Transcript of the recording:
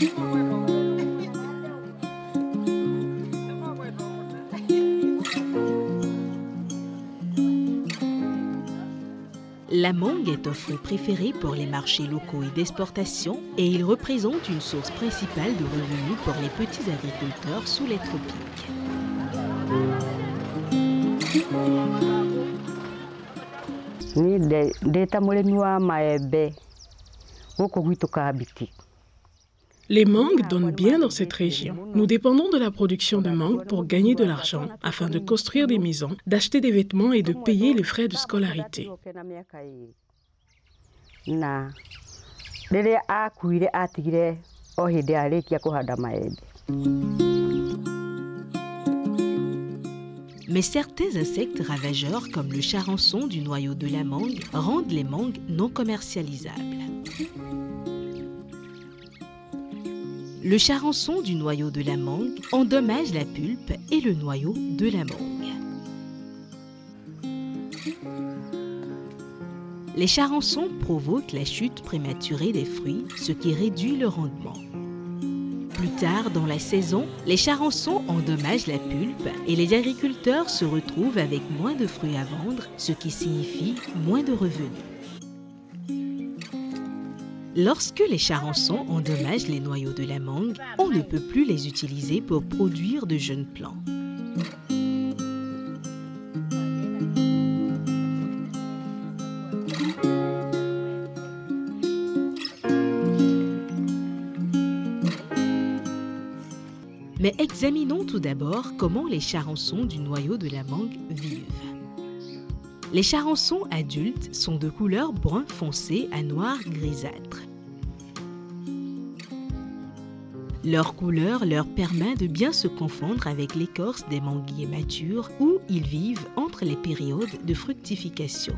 La mangue est un fruit préféré pour les marchés locaux et d'exportation et il représente une source principale de revenus pour les petits agriculteurs sous les tropiques. Les mangues donnent bien dans cette région. Nous dépendons de la production de mangues pour gagner de l'argent afin de construire des maisons, d'acheter des vêtements et de payer les frais de scolarité. Mais certains insectes ravageurs comme le charançon du noyau de la mangue rendent les mangues non commercialisables. Le charançon du noyau de la mangue endommage la pulpe et le noyau de la mangue. Les charançons provoquent la chute prématurée des fruits, ce qui réduit le rendement. Plus tard dans la saison, les charançons endommagent la pulpe et les agriculteurs se retrouvent avec moins de fruits à vendre, ce qui signifie moins de revenus. Lorsque les charançons endommagent les noyaux de la mangue, on ne peut plus les utiliser pour produire de jeunes plants. Mais examinons tout d'abord comment les charançons du noyau de la mangue vivent. Les charançons adultes sont de couleur brun foncé à noir grisâtre. Leur couleur leur permet de bien se confondre avec l'écorce des manguiers matures où ils vivent entre les périodes de fructification.